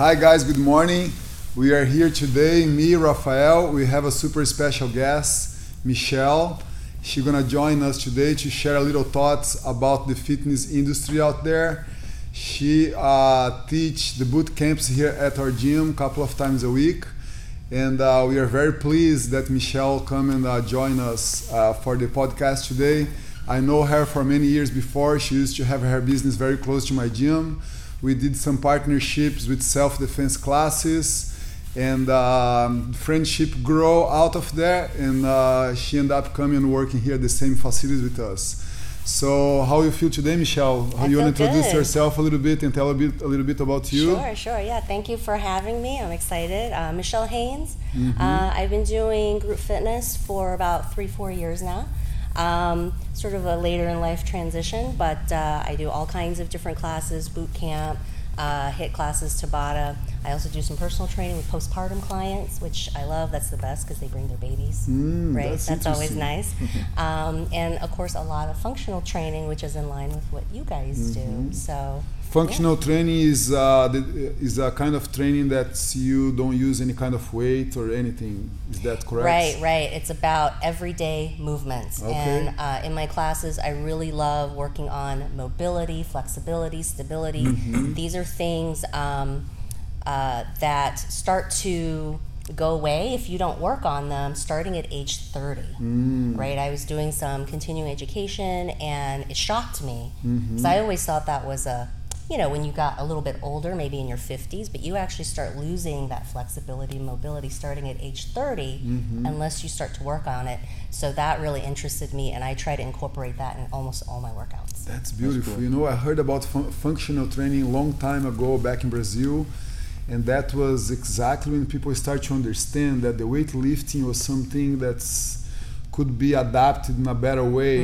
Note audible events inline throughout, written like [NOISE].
Hi guys, good morning. We are here today, me, Rafael. We have a super special guest, Michelle. She's gonna join us today to share a little thoughts about the fitness industry out there. She uh, teach the boot camps here at our gym a couple of times a week, and uh, we are very pleased that Michelle come and uh, join us uh, for the podcast today. I know her for many years before. She used to have her business very close to my gym. We did some partnerships with self-defense classes, and um, friendship grow out of there. And uh, she ended up coming and working here at the same facilities with us. So, how you feel today, Michelle? How I you want to introduce good. yourself a little bit and tell a bit a little bit about you? Sure, sure. Yeah, thank you for having me. I'm excited. Uh, Michelle Haynes. Mm-hmm. Uh, I've been doing group fitness for about three, four years now. Um, sort of a later in life transition, but uh, I do all kinds of different classes boot camp, uh, HIIT classes, Tabata. I also do some personal training with postpartum clients, which I love. That's the best because they bring their babies. Mm, right? that's always interesting. nice. [LAUGHS] um, and of course, a lot of functional training, which is in line with what you guys Mm-hmm. do. So, Functional training is uh, the, is a kind of training that you don't use any kind of weight or anything. Is that correct? Right, right. It's about everyday movements. Okay. And uh, in my classes, I really love working on mobility, flexibility, stability. Mm-hmm. These are things um, uh, that start to go away if you don't work on them starting at age 30 Mm. right i was doing some continuing education and it shocked me Mm-hmm. because i always thought that was a you know when you got a little bit older maybe in your 50s but you actually start losing that flexibility and mobility starting at age 30 Mm-hmm. unless you start to work on it so that really interested me and i try to incorporate that in almost all my workouts That's beautiful. You know, I heard about fun- functional training a long time ago back in Brazil, and that was exactly when people start to understand that the weightlifting was something that's could be adapted in a better way.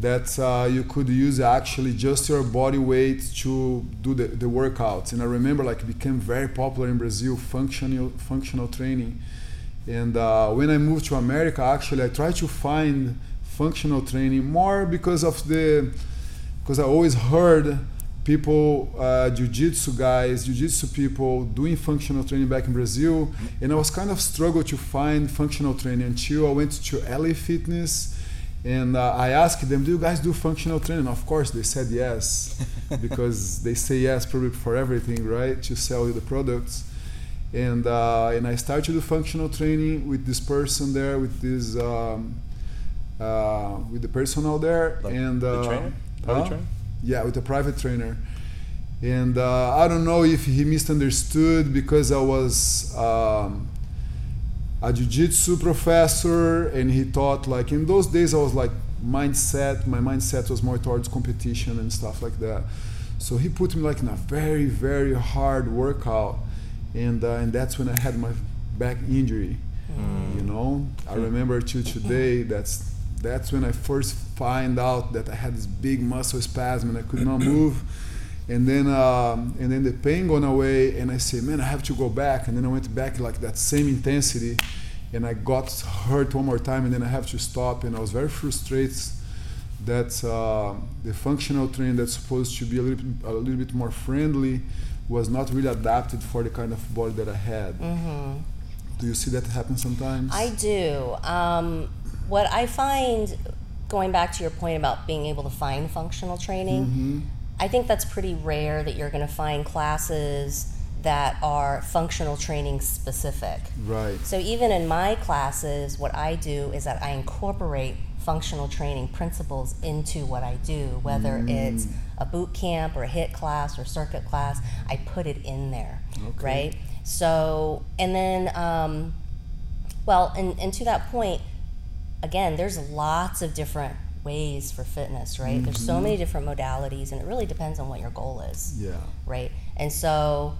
That uh, you could use actually just your body weight to do the, the workouts. And I remember like it became very popular in Brazil, functional functional training. And uh, when I moved to America, actually, I tried to find functional training more because of the because I always heard people, uh, jiu-jitsu guys, jiu-jitsu people doing functional training back in Brazil, and I was kind of struggle to find functional training until I went to LA Fitness, and uh, I asked them, "Do you guys do functional training?" Of course, they said yes, [LAUGHS] because they say yes probably for everything, right? To sell you the products and uh, and I started to do functional training with this person there, with this um, uh, with the personnel there, Like and the uh, trainer? Private trainer? Yeah, with a private trainer. And uh, I don't know if he misunderstood because I was um, a jiu-jitsu professor, and he taught like in those days I was like mindset. My mindset was more towards competition and stuff like that. So he put me like in a very very hard workout, and uh, and that's when I had my back injury. You know, I remember to today. That's that's when I first find out that I had this big muscle spasm and I could not [CLEARS THROAT] move. And then um, and then the pain gone away, and I say, man, I have to go back. And then I went back like that same intensity, and I got hurt one more time, and then I have to stop. And I was very frustrated that uh, the functional training that's supposed to be a little bit, a little bit more friendly was not really adapted for the kind of body that I had. mm-hmm. Do you see that happen sometimes? I do. Um, what I find, going back to your point about being able to find functional training, Mhm. I think that's pretty rare that you're going to find classes that are functional training specific. Right. So even in my classes, what I do is that I incorporate functional training principles into what I do, whether it's a boot camp or a HIIT class or circuit class, I put it in there, Okay. right? So, and then, um, well, and, and to that point, again, there's lots of different ways for fitness, right? There's so many different modalities, and it really depends on what your goal is Yeah. right? And so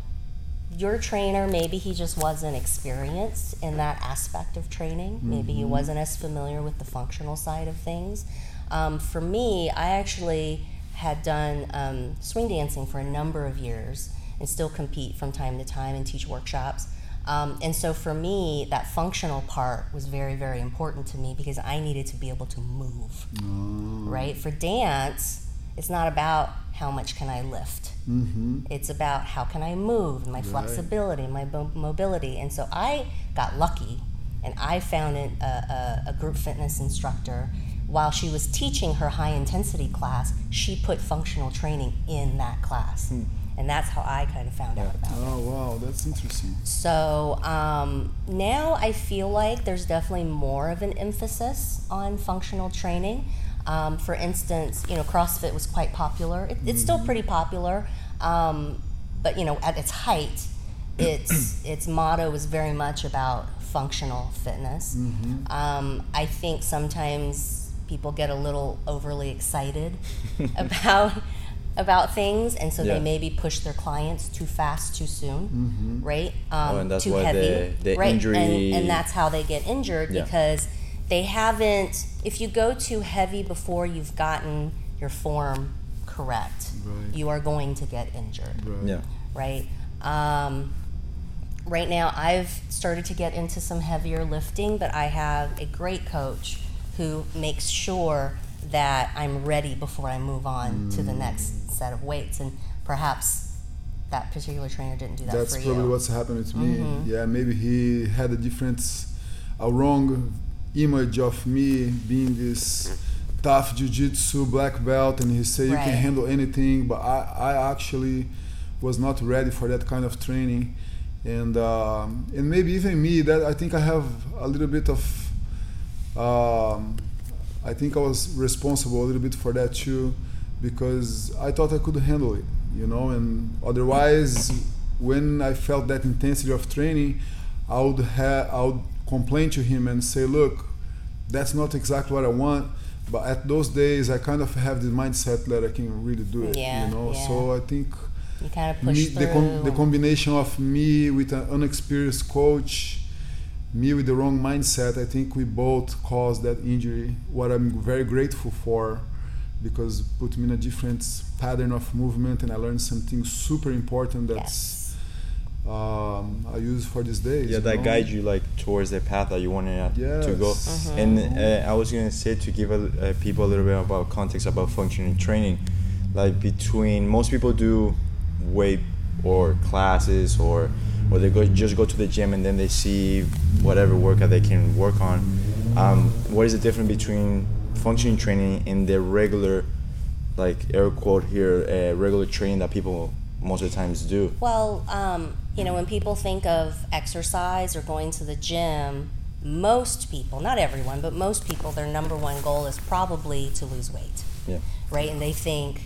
your trainer, maybe he just wasn't experienced in that aspect of training. Maybe he wasn't as familiar with the functional side of things. Um, for me, I actually had done um, swing dancing for a number of years and still compete from time to time and teach workshops. Um, and so for me, that functional part was very, very important to me because I needed to be able to move Oh. right? For dance, it's not about how much can I lift. Mm-hmm. It's about how can I move, my flexibility, my mo- mobility. And so I got lucky and I found a, a, a group fitness instructor. While she was teaching her high intensity class, she put functional training in that class. And that's how I kind of found out about it. Oh wow, that's interesting. So um, now I feel like there's definitely more of an emphasis on functional training. Um, for instance, you know, CrossFit was quite popular. It, it's still pretty popular, um, but you know, at its height, [CLEARS THROAT] its its motto was very much about functional fitness. Um, I think sometimes people get a little overly excited [LAUGHS] about about things, and so Yeah. they maybe push their clients too fast, too soon, right? Um, Oh, and that's too why heavy, the- the right? injury- and, and that's how they get injured Yeah. because they haven't. If you go too heavy before you've gotten your form correct, Right. you are going to get injured Right. Yeah. right? Um, right now, I've started to get into some heavier lifting, but I have a great coach who makes sure that I'm ready before I move on to the next set of weights. And perhaps that particular trainer didn't do that That's probably you. what's happening to me. Mhm. Yeah, maybe he had a different, a wrong image of me being this tough jiu-jitsu black belt, and he said you can handle anything. But I, I actually was not ready for that kind of training, and um, and maybe even me that I think I have a little bit of. Um, I think I was responsible a little bit for that too, because I thought I could handle it, you know. And otherwise, when I felt that intensity of training, I would have I would complain to him and say, "Look, that's not exactly what I want." But at those days, I kind of have this mindset that I can really do it, Yeah, you know. yeah. So I think you kind of push me, the, com- the combination of me with an unexperienced coach, me with the wrong mindset, I think we both caused that injury. What I'm very grateful for, because put me in a different pattern of movement, and I learned something super important that's yes. um, I use for these days. Yeah, that know? guides you like towards the path that you wanted to go. Yes. Mhm. And uh, I was gonna say to give a, uh, people a little bit about context about functional training, like between most people do weight or classes or or they go just go to the gym and then they see whatever workout they can work on. Um, what is the difference between functioning training and the regular, like air quote here, uh, regular training that people most of the times do? Well, um, you know, when people think of exercise or going to the gym, most people, not everyone, but most people, their number one goal is probably to lose weight, Yeah. right? And they think,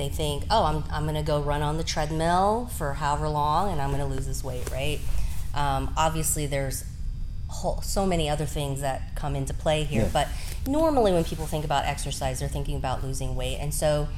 they think, oh, I'm, I'm going to go run on the treadmill for however long and I'm going to lose this weight, right? Um, obviously, there's whole, so many other things that come into play here, Yeah. but normally when people think about exercise, they're thinking about losing weight. And so,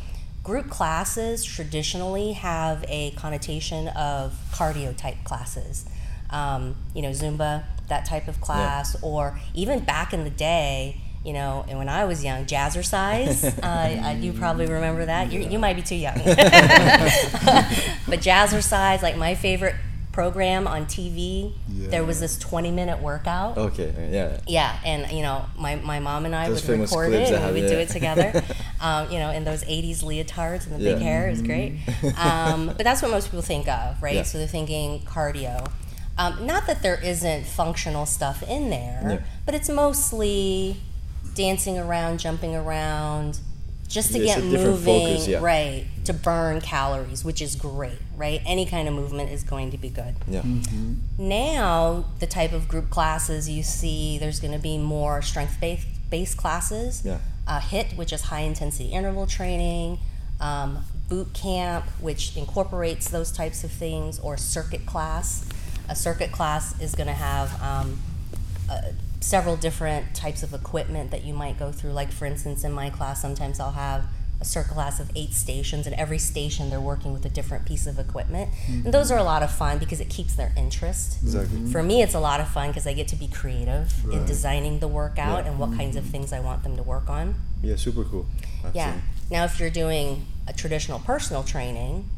group classes traditionally have a connotation of cardio type classes. Um, you know, Zumba, that type of class, or even back in the day, you know, and when I was young, jazzercise. [LAUGHS] uh, I- you probably remember that. You, you might be too young. [LAUGHS] but jazzercise, like my favorite program on TV, there was this 20 minute workout. Okay. Yeah. Yeah, and you know, my, my mom and I Those would record it and we would do it together. [LAUGHS] um, you know, in those '80s leotards and the big hair, it was great. Um, but that's what most people think of, right? Yeah. So they're thinking cardio. Um, not that there isn't functional stuff in there, Yeah. but it's mostly dancing around, jumping around, just to Yeah, it's get moving, focus, yeah. right? To burn calories, which is great, right? Any kind of movement is going to be good. Yeah. Now, the type of group classes you see, there's going to be more strength based based classes. Yeah. Uh, HIIT, which is high intensity interval training, um, boot camp, which incorporates those types of things, or circuit class. A circuit class is going to have um, uh, several different types of equipment that you might go through. Like, for instance, in my class, sometimes I'll have a circuit class of eight stations, and every station they're working with a different piece of equipment. And mm-hmm. those are a lot of fun because it keeps their interest. Exactly. For me, it's a lot of fun because I get to be creative in designing the workout Yeah. and what kinds of mm-hmm. things I want them to work on. Yeah. Super cool. Yeah. Now, if you're doing a traditional personal training,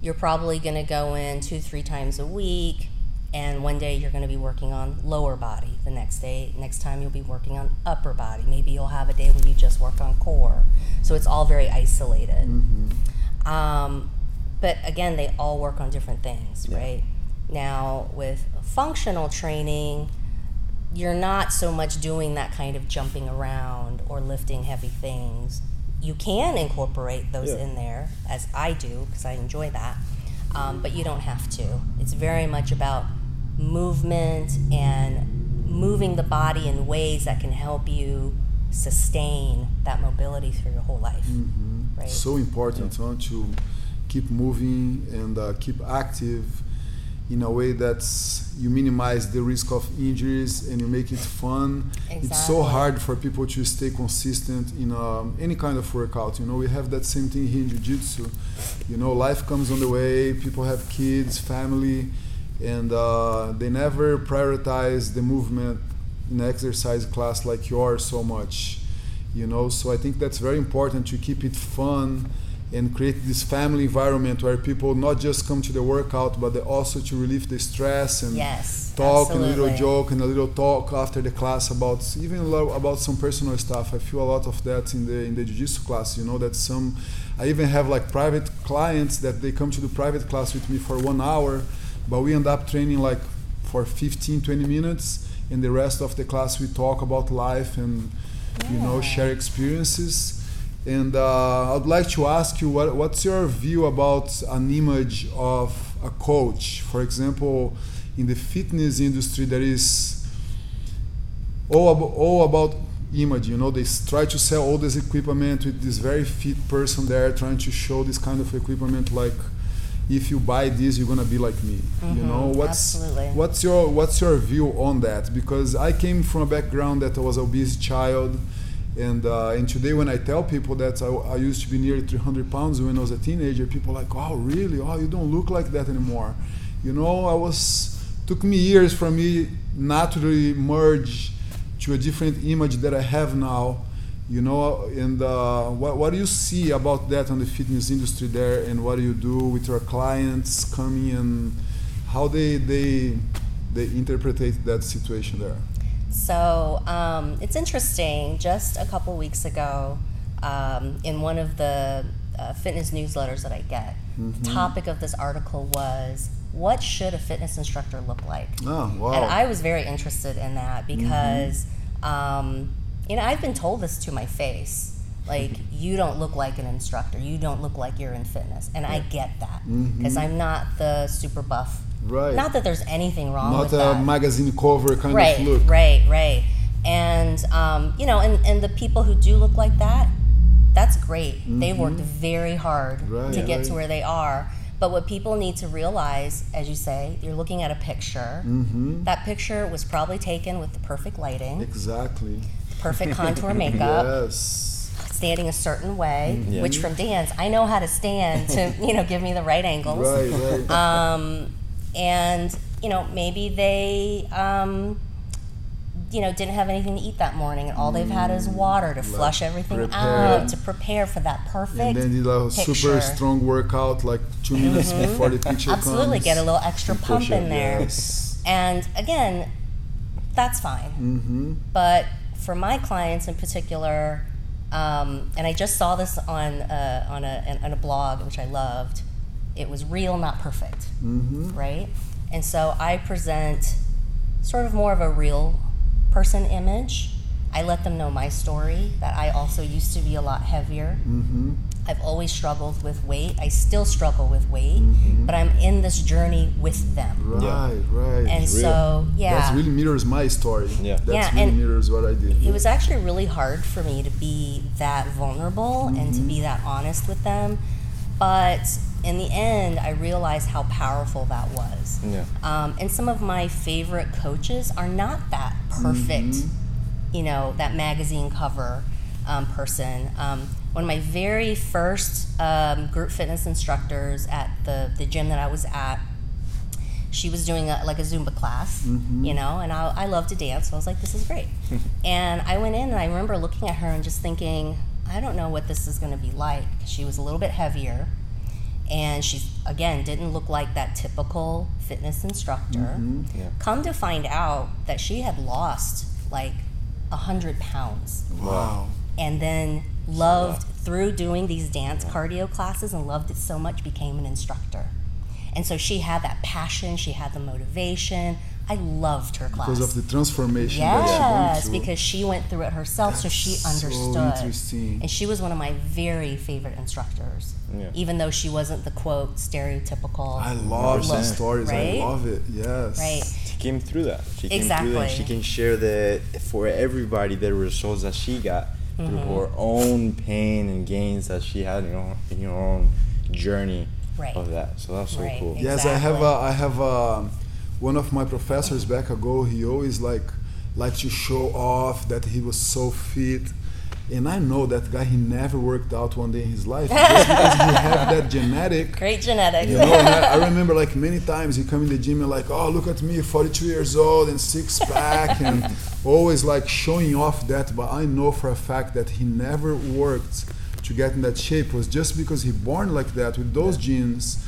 you're probably going to go in two, three times a week, and one day you're going to be working on lower body. The next day next time you'll be working on upper body. Maybe you'll have a day where you just work on core. So it's all very isolated. Mm-hmm. um, but again they all work on different things right? Now with functional training you're not so much doing that kind of jumping around or lifting heavy things. You can incorporate those Yeah. in there as i do because i enjoy that um, but you don't have to. It's very much about movement and moving the body in ways that can help you sustain that mobility through your whole life right? So important huh, to keep moving and uh, keep active in a way that you minimize the risk of injuries and you make it fun. It's so hard for people to stay consistent in um, any kind of workout you know? We have that same thing here in jiu-jitsu. You know life comes on the way people have kids family and uh, they never prioritize the movement in exercise class like yours so much you know? So i think that's very important to keep it fun and create this family environment where people not just come to the workout but they also to relieve the stress and yes talk and a little joke and a little talk after the class about even about some personal stuff. I feel a lot of that in the in the jiu-jitsu class you know that some i even have like private clients that they come to the private class with me for one hour but we end up training like for 15 20 minutes and the rest of the class we talk about life and you know share experiences and uh, I'd like to ask you what, what's your view about an image of a coach? For example, in the fitness industry, there is all, ab- all about image. You know, they try to sell all this equipment with this very fit person there, trying to show this kind of equipment like. If you buy this, you're gonna be like me. You Mhm, know what's absolutely. what's your what's your view on that? Because I came from a background that I was obese child, and uh, and today when I tell people that I, I used to be nearly 300 pounds when I was a teenager, people are like, oh really? Oh, you don't look like that anymore. You know, I was took me years for me naturally merge to a different image that I have now. You know, and uh, what what do you see about that on the fitness industry there, and what do you do with your clients coming and how they they they interpret that situation there? So um, it's interesting. Just a couple weeks ago, um, in one of the uh, fitness newsletters that I get, the topic of this article was what should a fitness instructor look like? Oh wow! And I was very interested in that because, um, you know, I've been told this to my face. Like, you don't look like an instructor. You don't look like you're in fitness. And I get that because I'm not the super buff. Right. Not that there's anything wrong Not with a magazine cover kind right, of look. Right, right. And um, you know, and, and the people who do look like that, that's great. They've worked very hard Mm-hmm. Right, to get right. to where they are. But what people need to realize, as you say, you're looking at a picture. Mm-hmm. That picture was probably taken with the perfect lighting, Exactly. Perfect [LAUGHS] contour makeup, Yes. standing a certain way. Yeah. Which from dance, I know how to stand to [LAUGHS] you know give me the right angles. Right, right. [LAUGHS] um, and you know maybe they um, you know didn't have anything to eat that morning and all they've had is water to flush everything prepare. out to prepare for that perfect and then did a super strong workout like two minutes before the picture comes. absolutely comes. get a little extra pump in there Yes. and again that's fine Mm-hmm. but for my clients in particular um, and i just saw this on uh, on, a, on a blog which i loved it was real not perfect Mm-hmm. right? And so I present sort of more of a real person image. I let them know my story that I also used to be a lot heavier. Mm-hmm. I've always struggled with weight. I still struggle with weight, but I'm in this journey with them. Right, Yeah. right. And real. so, yeah. That really mirrors my story. Yeah. That Yeah, really and mirrors what I did. it was actually really hard for me to be that vulnerable and to be that honest with them. But in the end, I realized how powerful that was. Yeah. Um, and some of my favorite coaches are not that perfect, you know, that magazine cover um, person. Um, one of my very first um, group fitness instructors at the, the gym that I was at, she was doing a, like a Zumba class, you know, and I, I love to dance, so I was like, this is great. [LAUGHS] and I went in and I remember looking at her and just thinking, I don't know what this is going to be like. She was a little bit heavier. and she again didn't look like that typical fitness instructor. Yeah. Come to find out that she had lost like a hundred pounds, Wow. and then loved through doing these dance cardio classes and loved it so much became an instructor. And so she had that passion, she had the motivation. I loved her class. Because of the transformation that she went Yes, through. because she went through it herself, so she So understood. interesting. And she was one of my very favorite instructors, Yeah. even though she wasn't the quote stereotypical. I love look, stories. right? I love it. Yes. Right. She came through that. She came through that. and Exactly. She can share the for everybody the results that she got through Mm-hmm. her own pain and gains that she had in her own, in her own journey Right. of that. So that's so Right. cool. Yes, I have. A, I have a, one of my professors back ago. He always like like to show off that he was so fit. And I know that guy. He never worked out one day in his life just because he have that [LAUGHS] genetic. Great genetics. You know, I, I remember like many times he come in the gym and like, oh look at me, 42 years old and six pack, [LAUGHS] and always like showing off that. But I know for a fact that he never worked to get in that shape. It was just because he born like that with those genes,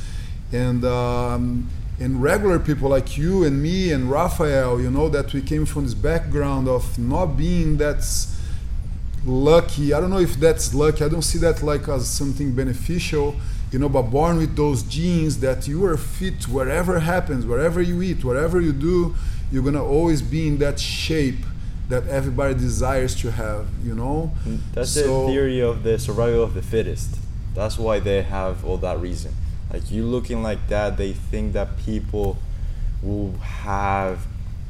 and um, and regular people like you and me and Rafael, you know, that we came from this background of not being that's lucky. I don't know if that's lucky. I don't see that like as something beneficial, you know, but born with those genes that you are fit wherever happens, wherever you eat, whatever you do, you're gonna always be in that shape that everybody desires to have, you know? That's So- the theory of the survival of the fittest. That's why they have all that reason. Like you looking like that, they think that people will have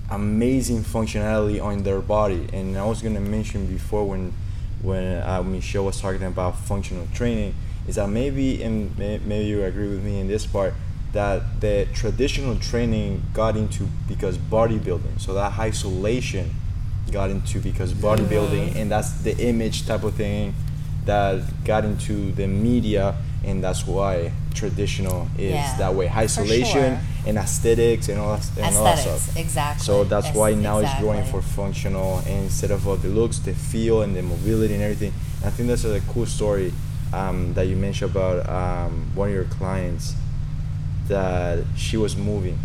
amazing functionality on their body. And I was gonna mention before when when uh, Michelle was talking about functional training, is that maybe and maybe you agree with me in this part that the traditional training got into because bodybuilding. So that isolation got into because bodybuilding and that's the image type of thing that got into the media and that's why traditional is Yeah, that way isolation sure. And aesthetics and all that, and all that stuff exactly. so that's why now it's growing exactly. for functional instead of all the looks the feel and the mobility and everything i think that's a cool story um, that you mentioned about um, one of your clients that she was moving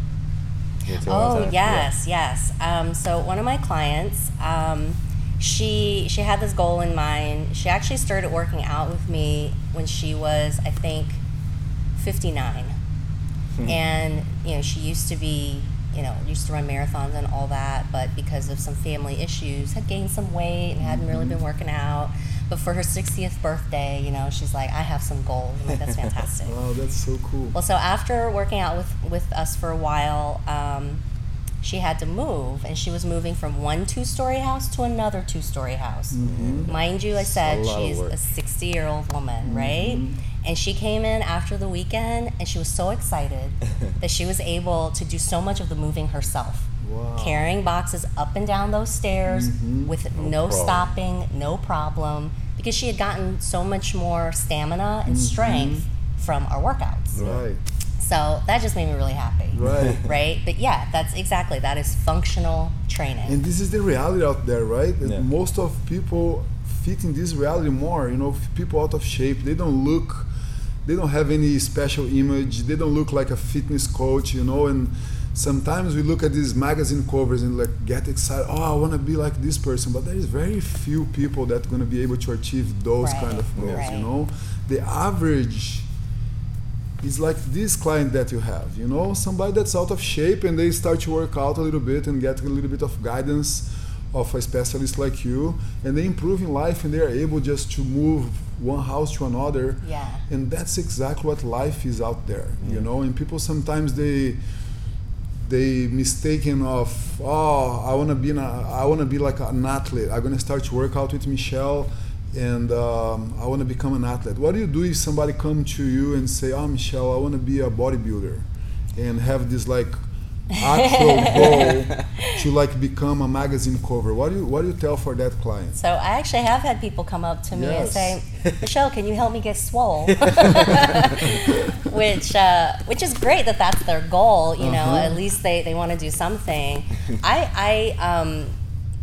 Can you tell me about Oh that? Yeah. yes, yes. Um, so one of my clients, um, she she had this goal in mind. She actually started working out with me when she was, I think, fifty nine, Hmm. and you know she used to be, you know, used to run marathons and all that, but because of some family issues, had gained some weight and hadn't really been working out. But for her 60th birthday, you know, she's like, I have some goals. I'm like, that's fantastic. [LAUGHS] Wow, that's so cool. Well, so after working out with, with us for a while, um, she had to move, and she was moving from one two story house to another two story house. Mind you, I said a lot of she's a 60 year old woman, right? And she came in after the weekend, and she was so excited [LAUGHS] that she was able to do so much of the moving herself. Wow. Carrying boxes up and down those stairs mm-hmm. with no, problem. stopping, no problem, because she had gotten so much more stamina and mm-hmm. strength from our workouts. Right, So that just made me really happy. right. [LAUGHS] Right? But yeah, that's exactly that is functional training. And this is the reality out there, right? Yeah. Most of people fit in this reality more. You know, people out of shape, they don't look, they don't have any special image. They don't look like a fitness coach, you know. And sometimes we look at these magazine covers and like get excited. Oh, I want to be like this person. But there is very few people that going to be able to achieve those Right, kind of goals. right. You know, the average is like this client that you have, you know, somebody that's out of shape and they start to work out a little bit and get a little bit of guidance of a specialist like you, and they improve in life and they are able just to move one house to another. Yeah. And that's exactly what life is out there, you know. And people sometimes they they mistaken of oh I want to be an, I want to be like an athlete. I'm gonna start to work out with Michelle, and um, I want to become an athlete. What do you do if somebody come to you and say, oh Michelle, I want to be a bodybuilder, and have this like actual [LAUGHS] goal to like become a magazine cover? What do you what do you tell for that client? so I actually have had people come up to me and say, [LAUGHS] Michelle, can you help me get swole? [LAUGHS] which uh, which is great that that's their goal. You know, Uh-huh. at least they, they want to do something. I I um,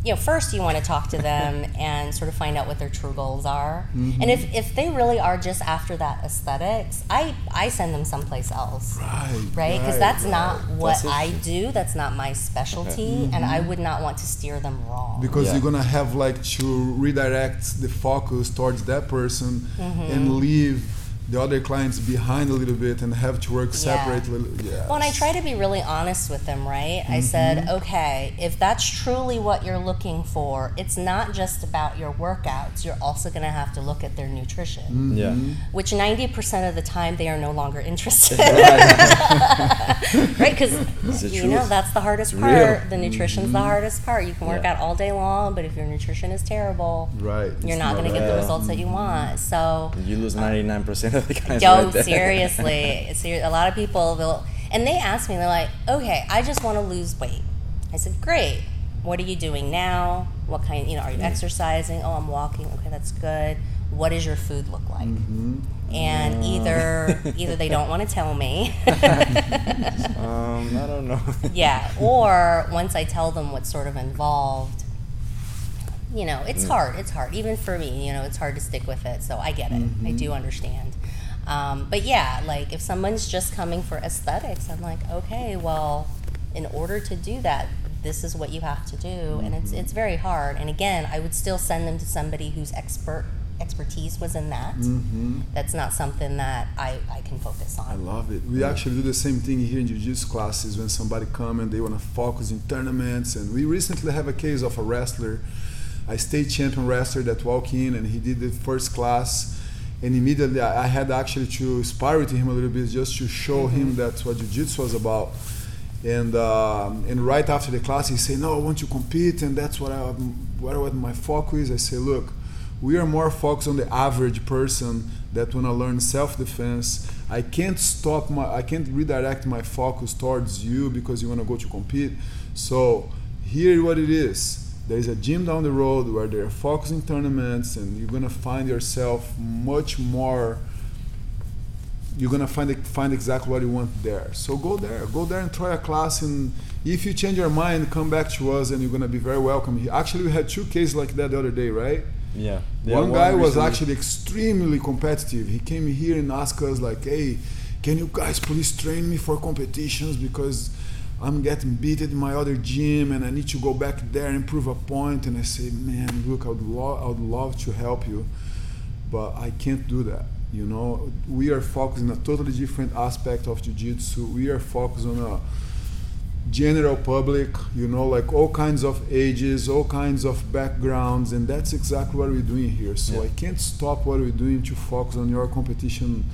you know, first you want to talk to them [LAUGHS] and sort of find out what their true goals are. Mm-hmm. And if, if they really are just after that aesthetics, I, I send them someplace else. Right. Right? Because right, that's right. not what That's I do. That's not my specialty. Mm-hmm. And I mm-hmm. would not want to steer them wrong. because Yeah. you're gonna have like to redirect the focus towards that person Mm-hmm. and leave the other clients behind a little bit and have to work separately. Yeah. Well, and I try to be really honest with them, right? I mm-hmm. said, okay, if that's truly what you're looking for, it's not just about your workouts. You're also going to have to look at their nutrition, mm-hmm. Yeah. which 90% of the time they are no longer interested. [LAUGHS] right? [LAUGHS] Because, the you know, that's the hardest It's part. real. The nutrition's the mm-hmm. hardest part. You can work Yeah. out all day long, but if your nutrition is terrible, Right. you're It's not going to get the results that you want. So, You lose 99% of the guys. [LAUGHS] Yo, seriously, Ser- a lot of people will, and they ask me, they're like, "Okay, I just want to lose weight." I said, "Great. What are you doing now? What kind? You know, are you exercising? Oh, I'm walking. Okay, that's good. What does your food look like?" Mm-hmm. And either [LAUGHS] either they don't want to tell me, [LAUGHS] Um, I don't know. yeah, or once I tell them what's sort of involved, you know, it's mm. hard. It's hard, even for me. You know, it's hard to stick with it. So I get it. I do mm-hmm. understand. Um, but yeah, like if someone's just coming for aesthetics, I'm like, okay, well, in order to do that, this is what you have to do, and it's it's very hard. And again, I would still send them to somebody whose expert expertise was in that. That's not something that I, I can focus on. I love it. We actually do the same thing here in jiu-jitsu classes when somebody come and they want to focus in tournaments. And we recently have a case of a wrestler, a state champion wrestler that walked in and he did the first class. And immediately I I had actually to spar with him a little bit just to show him that's what jiu-jitsu was about. And um, and right after the class, he said, "No, I want to compete, and that's what I what want my focus." Is i say, "Look, we are more focused on the average person that want to learn self-defense. I can't stop my, I can't redirect my focus towards you because you want to go to compete. So here, what it is." There is a gym down the road where they're focusing tournaments, and you're gonna find yourself much more you're gonna find find exactly what you want there. So go there, go there and try a class. And if you change your mind, come back to us, and you're gonna be very welcome. Actually, we had two cases like that the other day, right? Yeah. yeah one guy was actually extremely competitive. He came here and asked us like, "Hey, can you guys please train me for competitions because I'm getting beaten in my other gym and I need to go back there and prove a point." And I say, "Man, look, I would love, I would love to help you, but I can't do that. You know, we are focused on a totally different aspect of jiu-jitsu. We are focused on a general public, you know, like all kinds of ages, all kinds of backgrounds, and that's exactly what we're doing here. So Yeah. I can't stop what we're doing to focus on your competition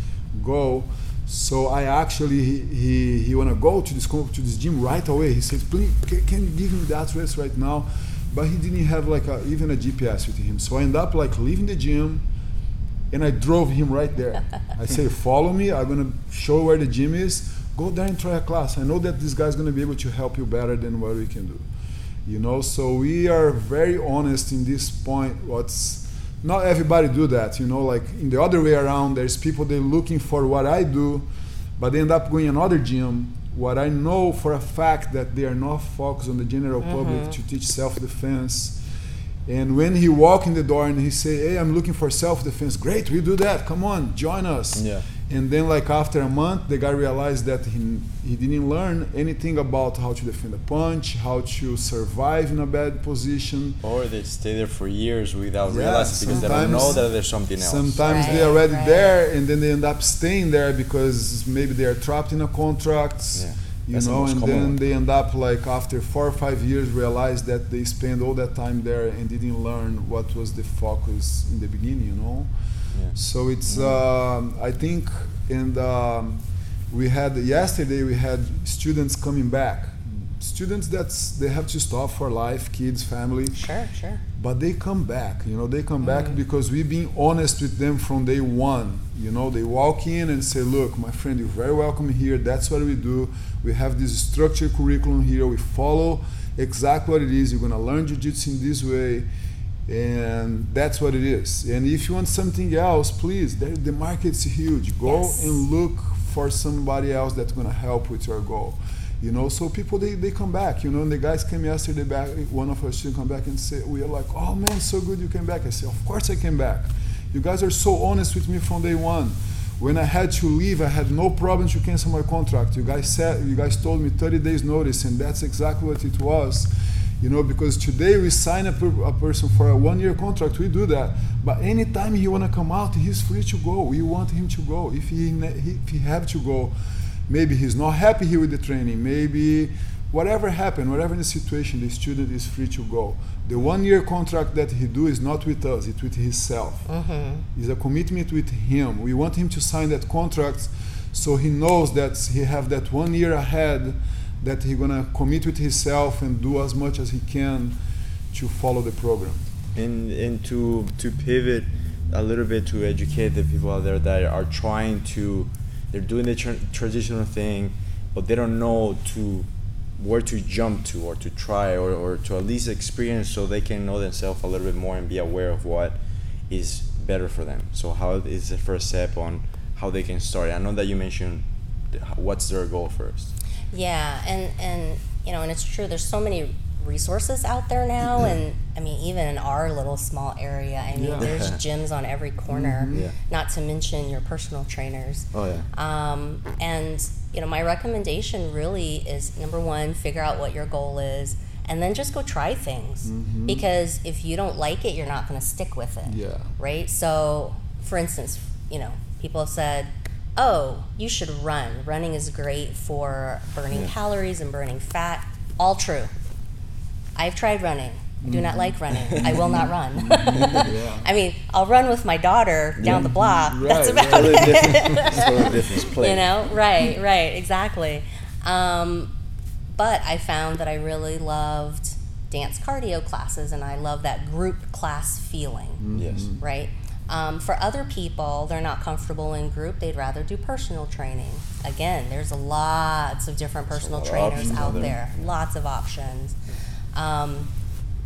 goal. So I actually he he, he wanna go to this to this gym right away. He says, please can, can you give me the address right now? But he didn't have like a, even a GPS with him. So I end up like leaving the gym, and I drove him right there. [LAUGHS] I say, follow me. I'm gonna show where the gym is. Go there and try a class. I know that this guy's gonna be able to help you better than what we can do. You know, so we are very honest in this point. What's not everybody do that. You know, like in the other way around, there's people they're looking for what I do, but they end up going another gym. What I know for a fact that they are not focused on the general mm-hmm. public to teach self-defense. And when he walk in the door and he say, "Hey, I'm looking for self-defense," great, we do that. Come on, join us. Yeah. And then, like after a month, the guy realized that he he didn't learn anything about how to defend a punch, how to survive in a bad position. Or they stay there for years without Yeah, realizing because they don't know sometimes- that there's something else. Sometimes they're already right. there, and then they end up staying there because maybe they are trapped in a contract. Yeah, You that's know, most and then one. they end up like after four or five years realize that they spent all that time there and didn't learn what was the focus in the beginning. You know. Yeah. So it's um, I think and um, we had yesterday we had students coming back. Students that's they have to stop for life, kids, family, Sure, sure. but they come back. You know, they come back because we've been honest with them from day one. You know, they walk in and say, "Look, my friend, you're very welcome here. That's what we do. We have this structured curriculum here. We follow exactly what it is. You're gonna learn jujitsu in this way." And that's what it is. And if you want something else, please, the, the market's huge. Go Yes. and look for somebody else that's gonna help with your goal. You know, so people they, they come back. You know, and the guys came yesterday back. One of our students come back and say, "We are like, oh man, so good you came back." I say, "Of course I came back. You guys are so honest with me from day one." When I had to leave, I had no problem to cancel my contract. You guys said, you guys told me 30 days notice, and that's exactly what it was. You know, because today we sign a, per, a person for a one-year contract, we do that. But anytime he wanna come out, he's free to go. We want him to go. If he if he have to go, maybe he's not happy here with the training. Maybe whatever happened, whatever the situation, the student is free to go. The one-year contract that he do is not with us; it's with himself. Mm-hmm. It's a commitment with him. We want him to sign that contract, so he knows that he have that one year ahead, that he's gonna commit with himself and do as much as he can to follow the program. and and to to pivot a little bit to educate the people out there that are trying to they're doing the tra- traditional thing but they don't know to where to jump to or to try or, or to at least experience so they can know themselves a little bit more and be aware of what is better for them. So how is the first step on how they can start? I know that you mentioned what's their goal first Yeah, and and you know, and it's true. There's so many resources out there now, and I mean, even in our little small area, I mean, Yeah. there's [LAUGHS] gyms on every corner. Yeah. Not to mention your personal trainers. oh yeah Um, and you know, my recommendation really is number one, figure out what your goal is, and then just go try things. mm-hmm. Because if you don't like it, you're not going to stick with it. Yeah. Right. So, for instance, you know, people have said, "Oh, you should run. Running is great for burning Yeah. calories and burning fat." All true. I've tried running. I do not like running. [LAUGHS] I will not run. Yeah. [LAUGHS] I mean, I'll run with my daughter down the block. That's Right, right. about totally it. different totally [LAUGHS] different play You know, right, right, exactly. Um, but I found that I really loved dance cardio classes, and I love that group class feeling, yes right? Um, for other people, they're not comfortable in group; they'd rather do personal training. Again, there's lots of different personal trainers out there. there. Lots of options. Um,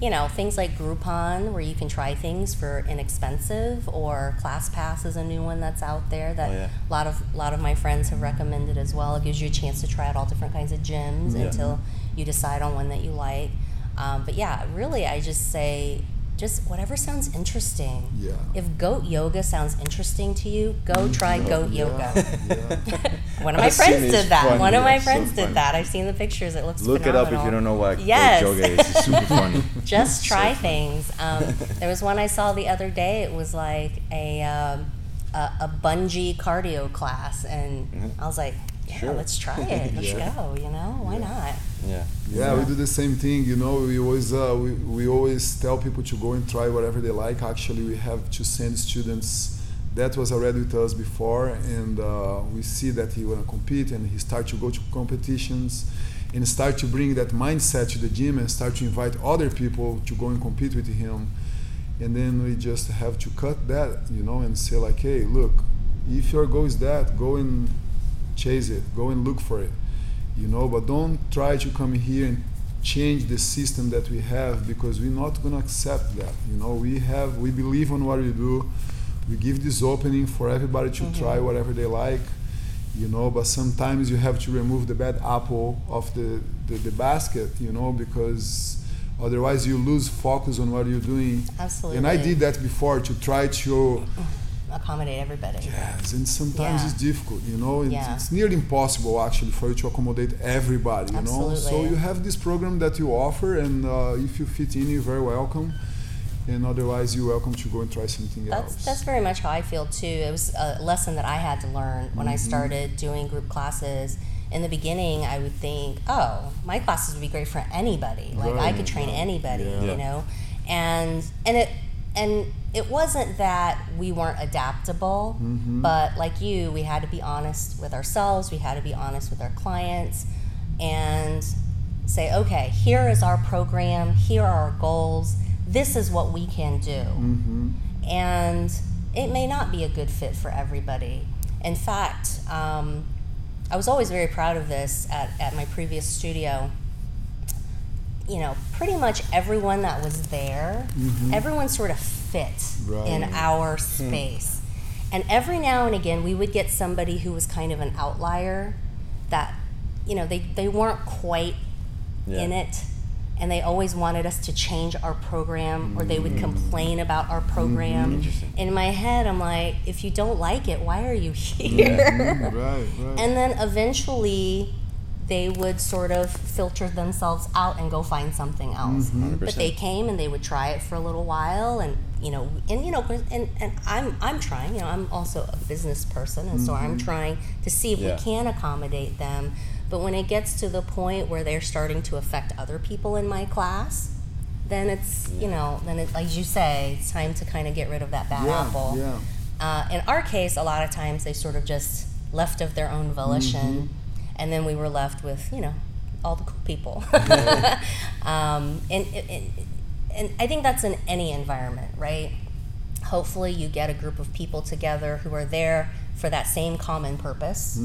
you know, things like Groupon, where you can try things for inexpensive, or ClassPass is a new one that's out there that Oh, yeah. a lot of a lot of my friends have recommended as well. It gives you a chance to try out all different kinds of gyms Yeah. until you decide on one that you like. Um, but yeah, really, I just say just whatever sounds interesting. Yeah. If goat yoga sounds interesting to you, go try goat Yeah, yoga. yeah. [LAUGHS] One of my I've friends did that. One of my Yeah, so friends did funny. that. I've seen the pictures. It looks Look it up if you don't know what Yes. goat yoga is. It's super funny. [LAUGHS] Just try funny. things. Um, there was one I saw the other day. It was like a um, a, a bungee cardio class, and Mhm. I was like, yeah, Sure. let's try [LAUGHS] it. Let's Yeah. go. You know, why not? Yeah. Yeah, we do the same thing. You know, we always uh, we, we always tell people to go and try whatever they like. Actually, we have to send students. That was already with us before, and uh, we see that he wanna compete, and he start to go to competitions, and start to bring that mindset to the gym, and start to invite other people to go and compete with him. And then we just have to cut that, you know, and say like, hey, look, if your goal is that, go and chase it, go and look for it you know but don't try to come here and change the system that we have because we're not going to accept that you know. We have we believe on what we do. We give this opening for everybody to try mm-hmm. whatever they like you know but sometimes you have to remove the bad apple of the, the, the basket you know because otherwise you lose focus on what you're doing. Absolutely. and i did that before to try to Accommodate everybody. Yes, and sometimes Yeah. it's difficult, you know. It's, Yeah. it's nearly impossible actually for you to accommodate everybody, you know. So you have this program that you offer, and uh, if you fit in, you're very welcome. And otherwise, you're welcome to go and try something That's else. that's very much how I feel too. It was a lesson that I had to learn when I Mm-hmm. started doing group classes. In the beginning, I would think, "Oh, my classes would be great for anybody. Like I could train right. anybody, Yeah. you know." And and it and it wasn't that we weren't adaptable, Mm-hmm. but like you, we had to be honest with ourselves. We had to be honest with our clients, and say, "Okay, here is our program. Here are our goals. This is what we can do." hmm and it may not be a good fit for everybody. In fact, um, I was always very proud of this at, at my previous studio. You know, pretty much everyone that was there, mm-hmm. everyone sort of fit in our hmm. space. And every now and again, we would get somebody who was kind of an outlier that, you know, they, they weren't quite Yeah. in it. And they always wanted us to change our program, or they would mm-hmm. complain about our mm-hmm. program. Interesting. In my head, I'm like, if you don't like it, why are you [LAUGHS] here? right, right. And then eventually they would sort of filter themselves out and go find something else. Mm-hmm. But they came and they would try it for a little while and you know and you know and, and I'm I'm trying, you know, I'm also a business person and so I'm mm-hmm. trying to see if Yeah. we can accommodate them. But when it gets to the point where they're starting to affect other people in my class, then it's you know, then it, like you say, it's time to kind of get rid of that bad yeah, apple. yeah. Uh, in our case, a lot of times they sort of just left of their own volition, mm-hmm. And then we were left with you know all the cool people. [LAUGHS] um, and, and and I think that's in any environment, right? Hopefully, you get a group of people together who are there for that same common purpose,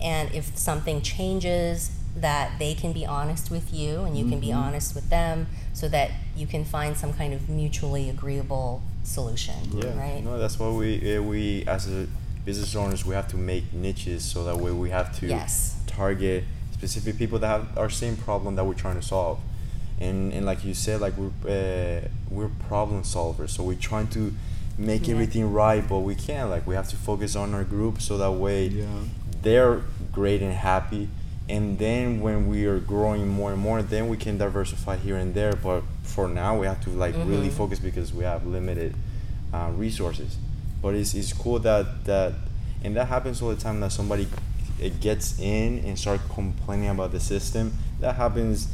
and if something changes, that they can be honest with you, and you can be honest with them, so that you can find some kind of mutually agreeable solution, Yeah, right? no, that's why we uh, we as a business owners we have to make niches so that way we have to Yes. Target specific people that have our same problem that we're trying to solve, and and like you said, like we're uh, we're problem solvers, so we're trying to make Yeah. everything right, but we can't. Like we have to focus on our group so that way Yeah. they're great and happy. And then when we are growing more and more, then we can diversify here and there. But for now, we have to like really Mhm. focus because we have limited uh, resources. But it's, it's cool that that and that happens all the time that somebody it gets in and start complaining about the system. That happens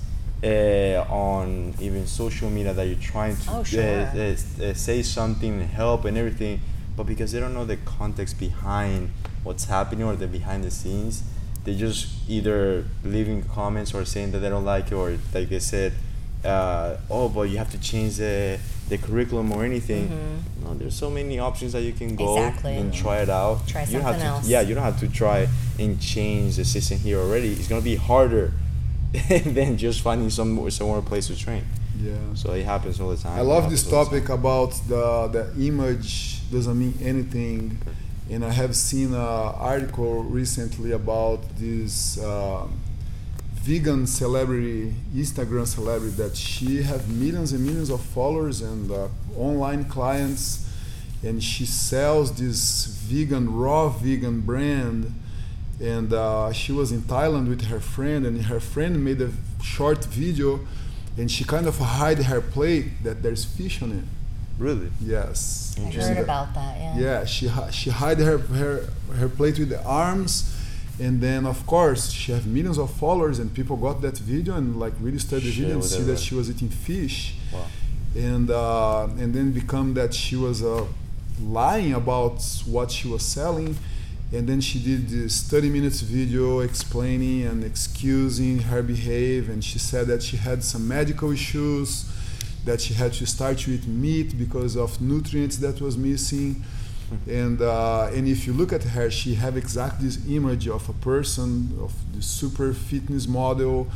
uh, on even social media that you're trying to Oh, uh, sure. uh, uh, say something and help and everything, but because they don't know the context behind what's happening or the behind the scenes, they just either leaving comments or saying that they don't like it or like they said, uh, oh, but you have to change the the curriculum or anything. No, there's so many options that you can go Mm-hmm. Exactly. and try it out. Try you don't have something to, else. Yeah, you don't have to try and change the system here already. It's gonna be harder [LAUGHS] than just finding some somewhere place to train. Yeah. So it happens all the time. I love this happens all the topic about the the image doesn't mean anything, and I have seen an article recently about this uh, vegan celebrity, Instagram celebrity that she have millions and millions of followers and uh, online clients, and she sells this vegan raw vegan brand and uh, she was in Thailand with her friend, and her friend made a short video, and she kind of hide her plate that there's fish on it. Really? Yes. I heard about that. Yeah. Yeah, she she hide her, her her plate with the arms, and then of course she have millions of followers, and people got that video and like really studied the video and see that she was eating fish, Wow. and uh, and then become that she was uh, lying about what she was selling, and then she did this 30 minutes video explaining and excusing her behave, and she said that she had some medical issues, that she had to start to eat meat because of nutrients that was missing. And uh, and if you look at her, she have exactly this image of a person of the super fitness model,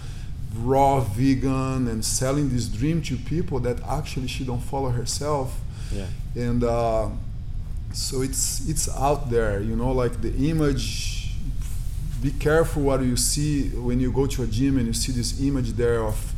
raw vegan, and selling this dream to people that actually she don't follow herself. Yeah. And uh, so it's it's out there, you know, like the image. Be careful what you see when you go to a gym and you see this image there of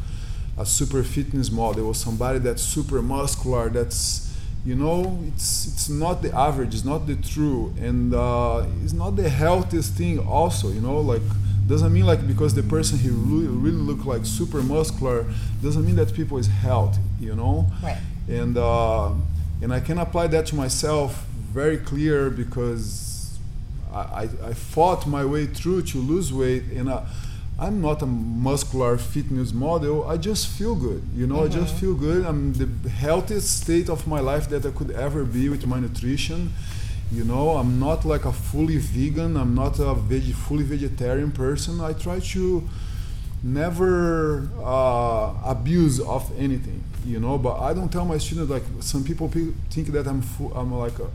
a super fitness model or somebody that's super muscular. That's you know, it's it's not the average. It's not the true, and uh, it's not the healthiest thing. Also, you know, like doesn't mean like because the person he really, really look like super muscular doesn't mean that people is healthy. You know Right. and uh, and I can apply that to myself very clear because I, I, I fought my way through to lose weight and I, I'm not a muscular fitness model. I just feel good you know I just feel good. I'm the healthiest state of my life that I could ever be with my nutrition you know. I'm not like a fully vegan. I'm not a veg- fully vegetarian person. I try to never uh, abuse of anything, you know. But I don't tell my students like some people pe- think that I'm fu- I'm like a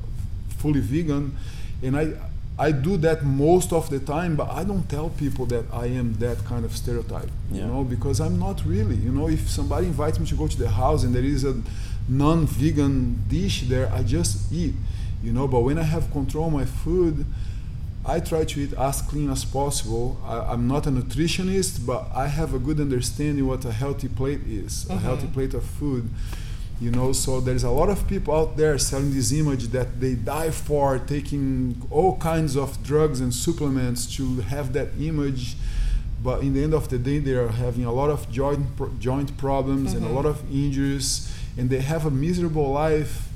fully vegan, and I I do that most of the time. But I don't tell people that I am that kind of stereotype, you know, because I'm not really. You know, if somebody invites me to go to the house and there is a non-vegan dish there, I just eat, you know. But when I have control of my food. I try to eat as clean as possible. I, am not a nutritionist, but I have a good understanding what a healthy plate is, mm-hmm. a healthy plate of food. You know, so there's a lot of people out there selling this image that they die for taking all kinds of drugs and supplements to have that image. But in the end of the day, they are having a lot of joint joint problems mm-hmm. and a mm-hmm. lot of injuries, and they have a miserable life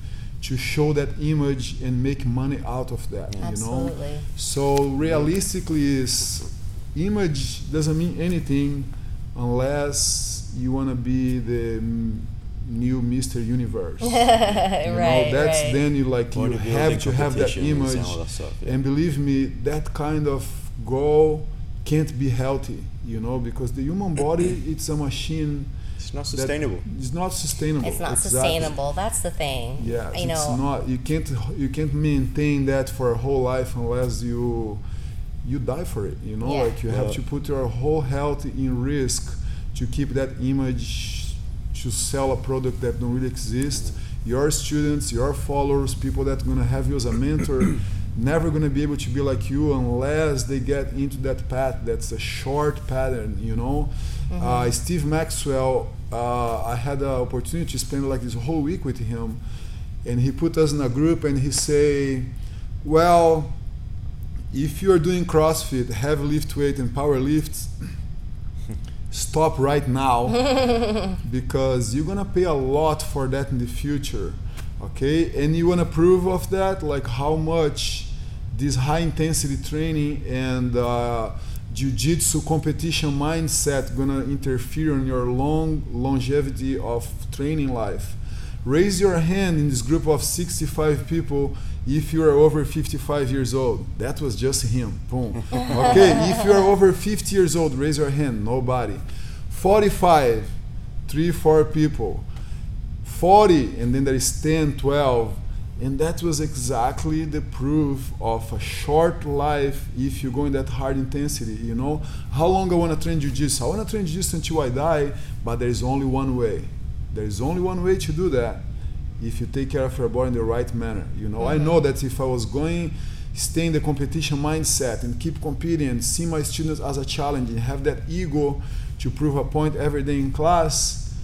to show that image and make money out of that Absolutely. you know so realistically is image doesn't mean anything unless you want to be the new Mr. Universe. [LAUGHS] you know, right, that's right. then you like you have to have that image. And, stuff, yeah. and believe me, that kind of goal can't be healthy, you know, because the human body [CLEARS THROAT] it's a machine it's not sustainable. It's not sustainable. It's not exactly. sustainable. That's the thing. Yeah, you it's not. You can't. You can't maintain that for a whole life unless you you die for it. You know, yeah. like you yeah. have to put your whole health in risk to keep that image to sell a product that don't really exist. Your students, your followers, people that are gonna have you as a mentor. [COUGHS] never going to be able to be like you unless they get into that path that's a short pattern you know mm-hmm. uh, steve maxwell uh, I had the opportunity to spend like this whole week with him, and he put us in a group and he say, well, if you are doing CrossFit, heavy lift weight and power lifts, stop right now [LAUGHS] because you're gonna pay a lot for that in the future. Okay, and you wanna prove of that, like how much this high intensity training and uh, jiu-jitsu competition mindset gonna interfere on your long longevity of training life raise your hand in this group of 65 people if you are over 55 years old that was just him boom okay if you are over 50 years old raise your hand nobody 45 3 4 people 40 and then there is 10 12 and that was exactly the proof of a short life if you go in that hard intensity. You know, how long I want to train jiu-jitsu? I want to train jiu-jitsu until I die, but there is only one way. There is only one way to do that if you take care of your body in the right manner. You know, mm-hmm. I know that if I was going stay in the competition mindset and keep competing and see my students as a challenge and have that ego to prove a point every day in class,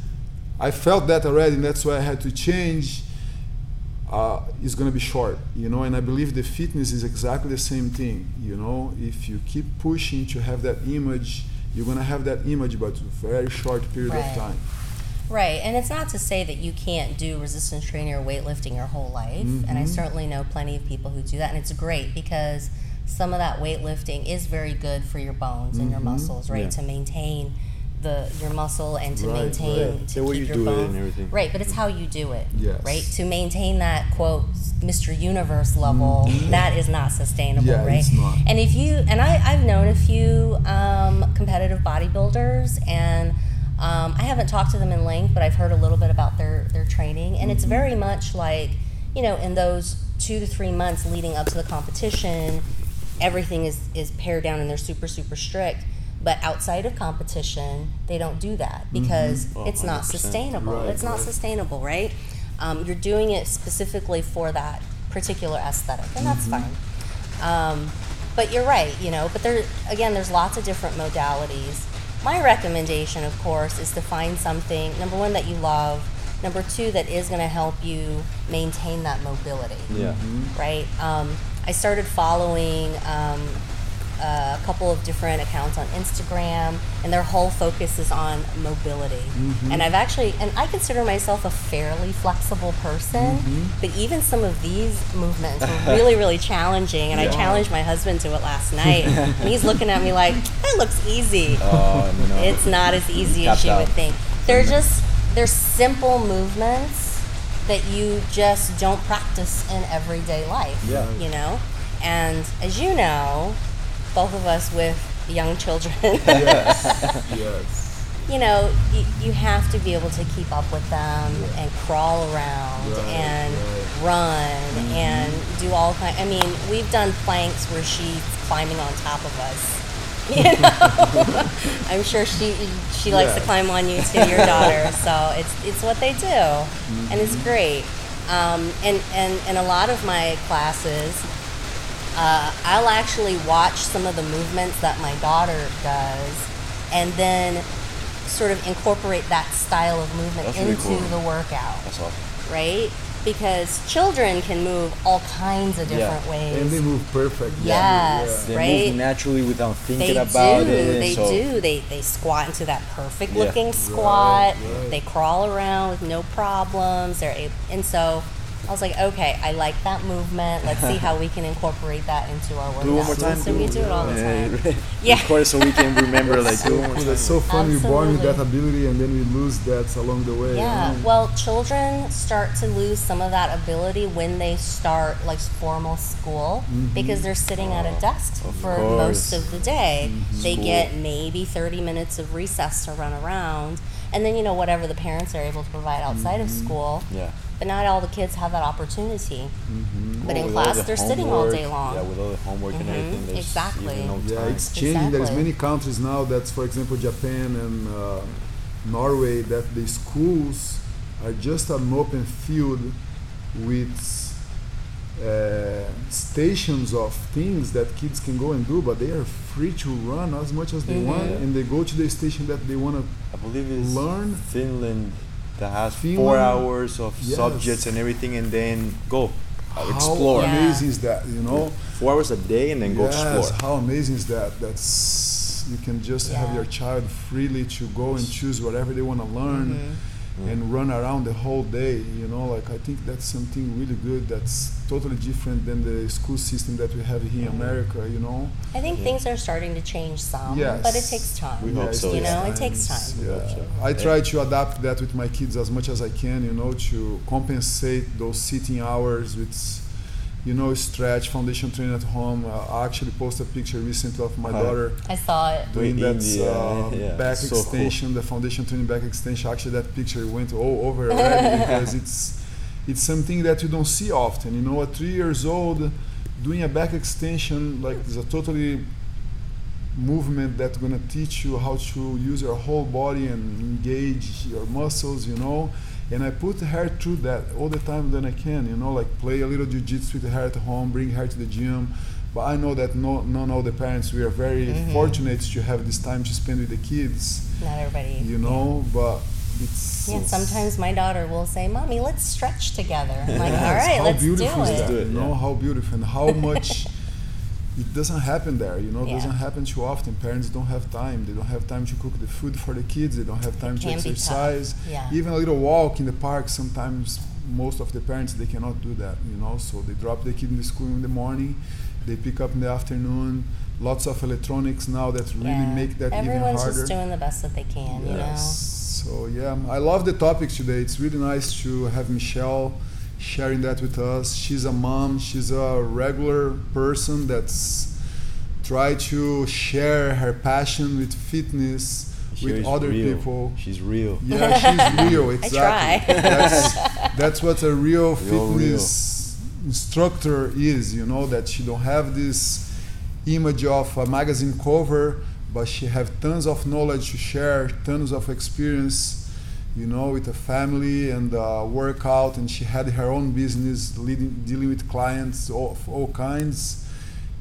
I felt that already, and that's why I had to change uh, is going to be short, you know. And I believe the fitness is exactly the same thing, you know. If you keep pushing to have that image, you're going to have that image, but a very short period right. of time. Right, and it's not to say that you can't do resistance training or weightlifting your whole life. Mm-hmm. And I mm-hmm. certainly know plenty of people who do that, and it's great because some of that weightlifting is very good for your bones mm-hmm. and your mm-hmm. muscles, right? Yeah. To maintain the your muscle and to right, maintain right. to the keep your bone right but it's how you do it yes. right to maintain that quote mr universe level mm-hmm. that is not sustainable yeah, right and if you and I, i've known a few um, competitive bodybuilders and um, i haven't talked to them in length but i've heard a little bit about their their training and mm-hmm. it's very much like you know in those two to three months leading up to the competition everything is is pared down and they're super super strict but outside of competition, they don't do that mm-hmm. because mm-hmm. it's not sustainable. Right, it's not right. sustainable, right? Um, you're doing it specifically for that particular aesthetic, and that's mm-hmm. fine. Um, but you're right, you know. But there, again, there's lots of different modalities. My recommendation, of course, is to find something number one that you love. Number two, that is going to help you maintain that mobility. Yeah. Mm-hmm. Right. Um, I started following um, a couple of different accounts on Instagram, and their whole focus is on mobility. Mm-hmm. And I've actually, and I consider myself a fairly flexible person, mm-hmm. but even some of these movements were [LAUGHS] really, really challenging. And yeah. I challenged my husband to it last night, and he's looking at me like, "That looks easy." Oh, no. It's not as easy as you would think. They're just they're simple movements that you just don't practice in everyday life. Yeah. You know. And as you know, both of us with young children. [LAUGHS] yes. yes. You know, you, you have to be able to keep up with them yeah. and crawl around right, and right. run mm-hmm. and do all kind. I mean, we've done planks where she's climbing on top of us. [LAUGHS] You know, [LAUGHS] I'm sure she she likes yeah. to climb on you too, your daughter. So it's it's what they do, mm-hmm. and it's mm-hmm. great. Um, and and and a lot of my classes uh, I'll actually watch some of the movements that my daughter does, and then sort of incorporate that style of movement That's really into cool. the workout, That's awesome. right? Because children can move all kinds of Yeah. different ways. And they move perfect. Yes. They Right? move naturally without thinking They about do. it. They so do. They they squat into that perfect Yeah. looking squat. right. They crawl around with no problems. They're able, and so I was like, okay, I like that movement. Let's see how we can incorporate that into our workout. Do it one more time. So we do it all the time. Yeah, Yeah. Record it so we can remember. like, [LAUGHS] do it one more time. That's so fun. We're born with that ability and then we lose that along the way. Yeah, you know? well, children start to lose some of that ability when they start like formal school mm-hmm. because they're sitting at a desk for course. most of the day. Mm-hmm. They get maybe 30 minutes of recess to run around, and then you know whatever the parents are able to provide outside of mm-hmm. school. Yeah. But not all the kids have that opportunity. But Well, in class, the they're sitting all day long. Yeah, with all the homework and Mhm, everything. There's exactly. even no Yeah, time. it's changing. There's many countries now that's, for example, Japan and uh, Norway, that the schools are just an open field with uh, stations of things that kids can go and do, but they are free to run as much as they want, Mhm. and they go to the station that they want to I believe it's learn. Finland that has four hours of Yes. subjects and everything, and then go uh, How explore. Yeah. amazing is that? You know. Four hours a day, and then go yes, explore. how amazing is that? That's you can just have your child freely to go and choose whatever they want to learn Mhm. and run around the whole day. You know, like I think that's something really good. That's totally different than the school system that we have here in America. You know. I think Yeah. things are starting to change some, Yes. but it takes time. We hope it so, You takes know, it takes time. We Yeah. so. I try to adapt that with my kids as much as I can. You know, to compensate those sitting hours with. You know, stretch foundation training at home. Uh, I actually posted a picture recently of my Hi. daughter I saw it. doing that uh, yeah, back so cool. extension, the foundation training back extension. Actually, that picture went all over already [LAUGHS] because it's it's something that you don't see often. You know, at three years old, doing a back extension like is a totally movement that's gonna teach you how to use your whole body and engage your muscles. You know. And I put her through that all the time that I can, you know, like play a little jiu-jitsu with her at home, bring her to the gym. But I know that no, not all the parents, we are very Mhm. fortunate to have this time to spend with the kids, Not everybody. you know, but it's. Yeah, it's- sometimes my daughter will say, "Mommy, let's stretch together." I'm like, Yes, "All right, how let's do beautiful is it." that? Do it, You know how beautiful and how much [LAUGHS] it doesn't happen there. You know, it Yeah. doesn't happen too often. Parents don't have time. They don't have time to cook the food for the kids. They don't have time to can be tough. exercise. Yeah. Even a little walk in the park. Sometimes most of the parents they cannot do that. You know, so they drop the kid in the school in the morning. They pick up in the afternoon. Lots of electronics now that really Yeah. make that even Everyone's harder. just doing the best that they can, you know. So yeah, I love the topics today. It's really nice to have Michelle sharing that with us. She's a mom. She's a regular person that's try to share her passion with fitness Here with other real. people. She's real. Yeah, she's [LAUGHS] real. Exactly. try. That's, [LAUGHS] that's what a real Real, fitness instructor is. You know that she don't have this image of a magazine cover, but she have tons of knowledge to share, tons of experience. You know, with a family and uh, workout, and she had her own business, leading, dealing with clients of all kinds.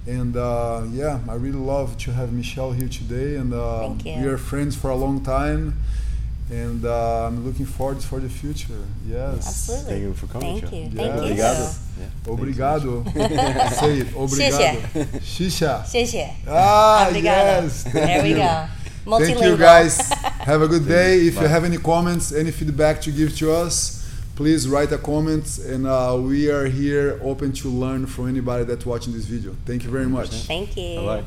And uh, yeah, I really love to have Michelle here today, and uh, Thank you. we are friends for a long time, and uh, I'm looking forward for the future. Yes. Absolutely. Thank you for coming. Thank Joe. you. Yeah. Thank you. Obrigado. Yeah. [LAUGHS] Obrigado. Say it. Obrigado. Xisha. 谢谢. Ah, Obrigado. yes. There we you. Go. Thank you, guys. [LAUGHS] Have a good day. If you have any comments, any feedback to give to us, please write a comment, and uh, we are here open to learn from anybody that's watching this video. Thank you very much. Thank you. Bye bye.